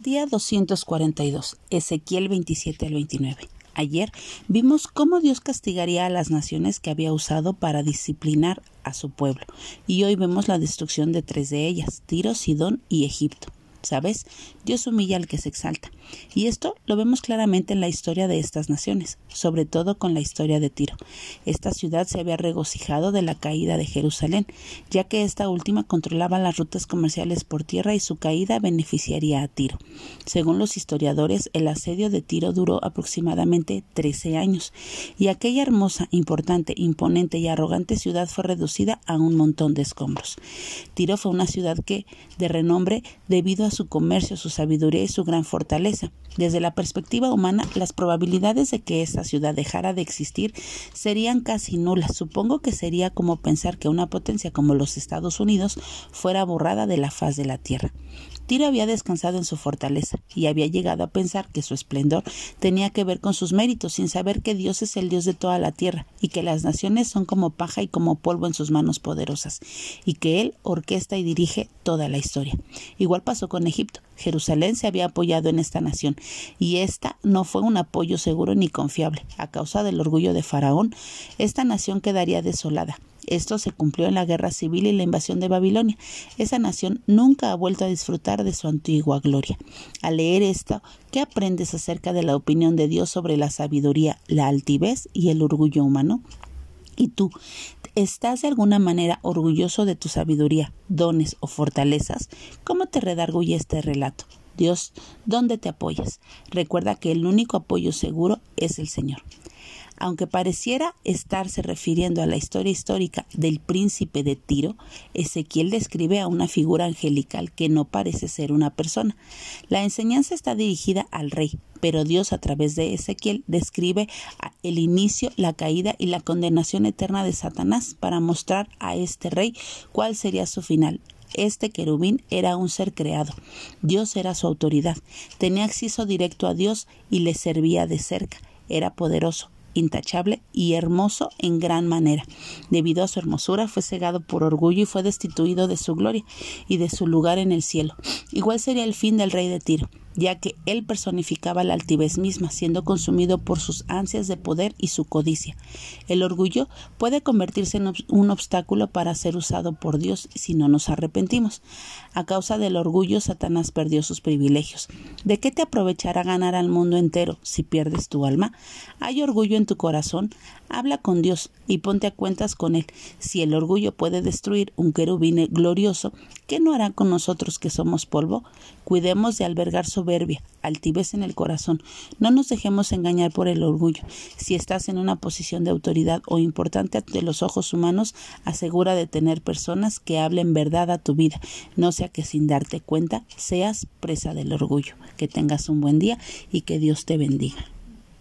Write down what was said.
Día 242, Ezequiel 27 al 29. Ayer vimos cómo Dios castigaría a las naciones que había usado para disciplinar a su pueblo, y hoy vemos la destrucción de tres de ellas, Tiro, Sidón y Egipto. ¿Sabes? Dios humilla al que se exalta. Y esto lo vemos claramente en la historia de estas naciones, sobre todo con la historia de Tiro. Esta ciudad se había regocijado de la caída de Jerusalén, ya que esta última controlaba las rutas comerciales por tierra y su caída beneficiaría a Tiro. Según los historiadores, el asedio de Tiro duró aproximadamente 13 años, y aquella hermosa, importante, imponente y arrogante ciudad fue reducida a un montón de escombros. Tiro fue una ciudad que, de renombre, debido a su comercio, su sabiduría y su gran fortaleza. Desde la perspectiva humana, las probabilidades de que esa ciudad dejara de existir serían casi nulas. Supongo que sería como pensar que una potencia como los Estados Unidos fuera borrada de la faz de la Tierra. Tiro había descansado en su fortaleza y había llegado a pensar que su esplendor tenía que ver con sus méritos, sin saber que Dios es el Dios de toda la tierra y que las naciones son como paja y como polvo en sus manos poderosas, y que Él orquesta y dirige toda la historia. Igual pasó con Egipto. Jerusalén se había apoyado en esta nación, y esta no fue un apoyo seguro ni confiable. A causa del orgullo de Faraón, esta nación quedaría desolada esto se cumplió en la guerra civil y la invasión de Babilonia. Esa nación nunca ha vuelto a disfrutar de su antigua gloria. Al leer esto, ¿qué aprendes acerca de la opinión de Dios sobre la sabiduría, la altivez y el orgullo humano? ¿Y tú, estás de alguna manera orgulloso de tu sabiduría, dones o fortalezas? ¿Cómo te redarguye este relato? Dios, ¿dónde te apoyas? Recuerda que el único apoyo seguro es el Señor. Aunque pareciera estarse refiriendo a la historia histórica del príncipe de Tiro, Ezequiel describe a una figura angelical que no parece ser una persona. La enseñanza está dirigida al rey, pero Dios a través de Ezequiel describe el inicio, la caída y la condenación eterna de Satanás para mostrar a este rey cuál sería su final, este querubín era un ser creado. Dios era su autoridad. Tenía acceso directo a Dios y le servía de cerca. Era poderoso intachable y hermoso en gran manera. Debido a su hermosura fue cegado por orgullo y fue destituido de su gloria y de su lugar en el cielo. Igual sería el fin del rey de Tiro ya que él personificaba la altivez misma, siendo consumido por sus ansias de poder y su codicia. El orgullo puede convertirse en un obstáculo para ser usado por Dios si no nos arrepentimos. A causa del orgullo, Satanás perdió sus privilegios. ¿De qué te aprovechará ganar al mundo entero si pierdes tu alma? ¿Hay orgullo en tu corazón? Habla con Dios y ponte a cuentas con Él. Si el orgullo puede destruir un querubín glorioso, ¿qué no hará con nosotros que somos polvo? Cuidemos de albergar soberbia, altivez en el corazón. No nos dejemos engañar por el orgullo. Si estás en una posición de autoridad o importante ante los ojos humanos, asegura de tener personas que hablen verdad a tu vida, no sea que sin darte cuenta seas presa del orgullo. Que tengas un buen día y que Dios te bendiga.